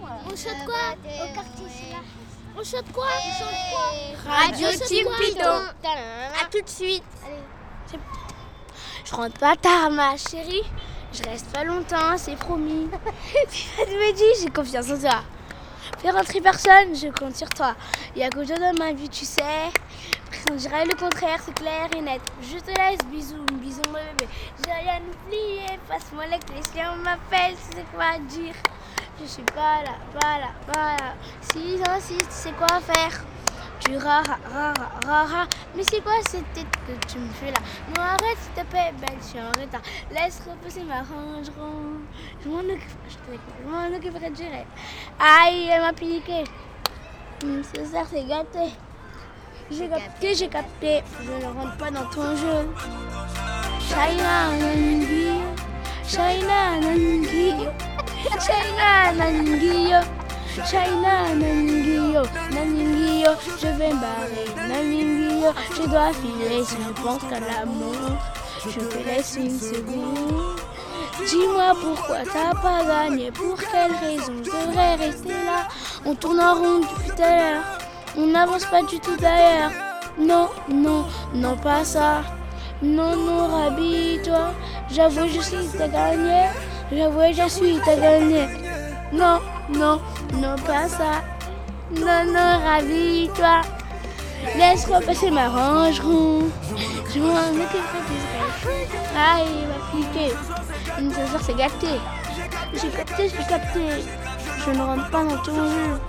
On chante quoi Au quartier, c'est là. On chante quoi On chante quoi Radio Team Python. A tout de suite. Allez. Je rentre pas tard, ma chérie. Je reste pas longtemps, c'est promis. Puis me dit, j'ai confiance en toi. Fais rentrer personne, je compte sur toi. Il y a que toi dans ma vie, tu sais. On dirait le contraire, c'est clair et net. Je te laisse, bisous, bisous, mon bébé. J'ai rien oublié, passe-moi les clés si on m'appelle, tu sais quoi dire. Je suis pas là, pas là, pas là. Si j'insiste, tu sais quoi faire. Tu rara, rara, rara. Mais c'est quoi cette tête que tu me fais là? Non, arrête s'il te plaît, belle, je suis en retard. Laisse reposer ma rangeron. Je m'en occupe, je m'en occuperai de gérer. Aïe, elle m'a piqué. Hum, ce soir, c'est gâté. J'ai capté, j'ai capté. Je ne rentre pas dans ton jeu. China. China. China, Nangi. China, Naningio, Naningio, je vais barrer, Naningio, je dois filer si je pense qu'à l'amour, je te laisse une seconde. Dis-moi pourquoi t'as pas gagné, pour quelle raison je devrais rester là On tourne en rond depuis tout à l'heure, on n'avance pas du tout d'ailleurs. Non, non, non pas ça. Non, non, rabis-toi. J'avoue, je suis t'as gagné. J'avoue, je suis t'as gagné. Non, non, non, pas ça. Non, non, ravis-toi. Laisse repasser ma rangeron. Je m'en occuperai plus. Ah, il m'a piqué. Une soeur, c'est gâté. J'ai capté, j'ai capté. Je ne rentre pas dans ton jeu.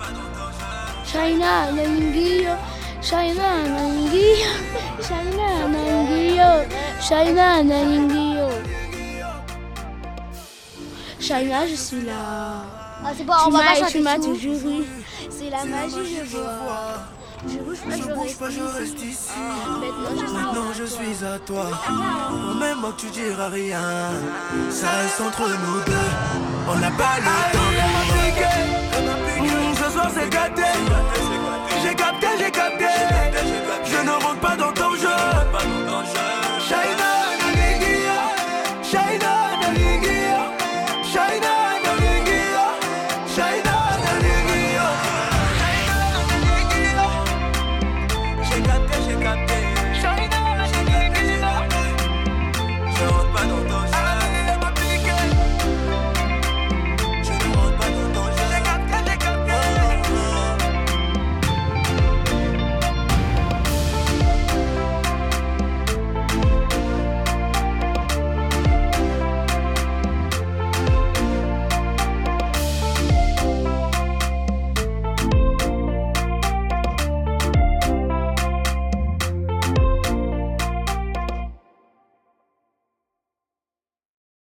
China, Nangio. China, Nangio. China, Nangio. China, Nangio. China, je suis là. Ah, c'est bon, tu on va pas chanter tu m'as tout. toujours eu. C'est la magie, je vois. Je bouge pas, je reste pas, je reste ici. Maintenant, je suis Maintenant je suis à toi. Promets-moi que tu diras rien. Ça reste entre nous deux. On n'a pas le llegaste, llegaste.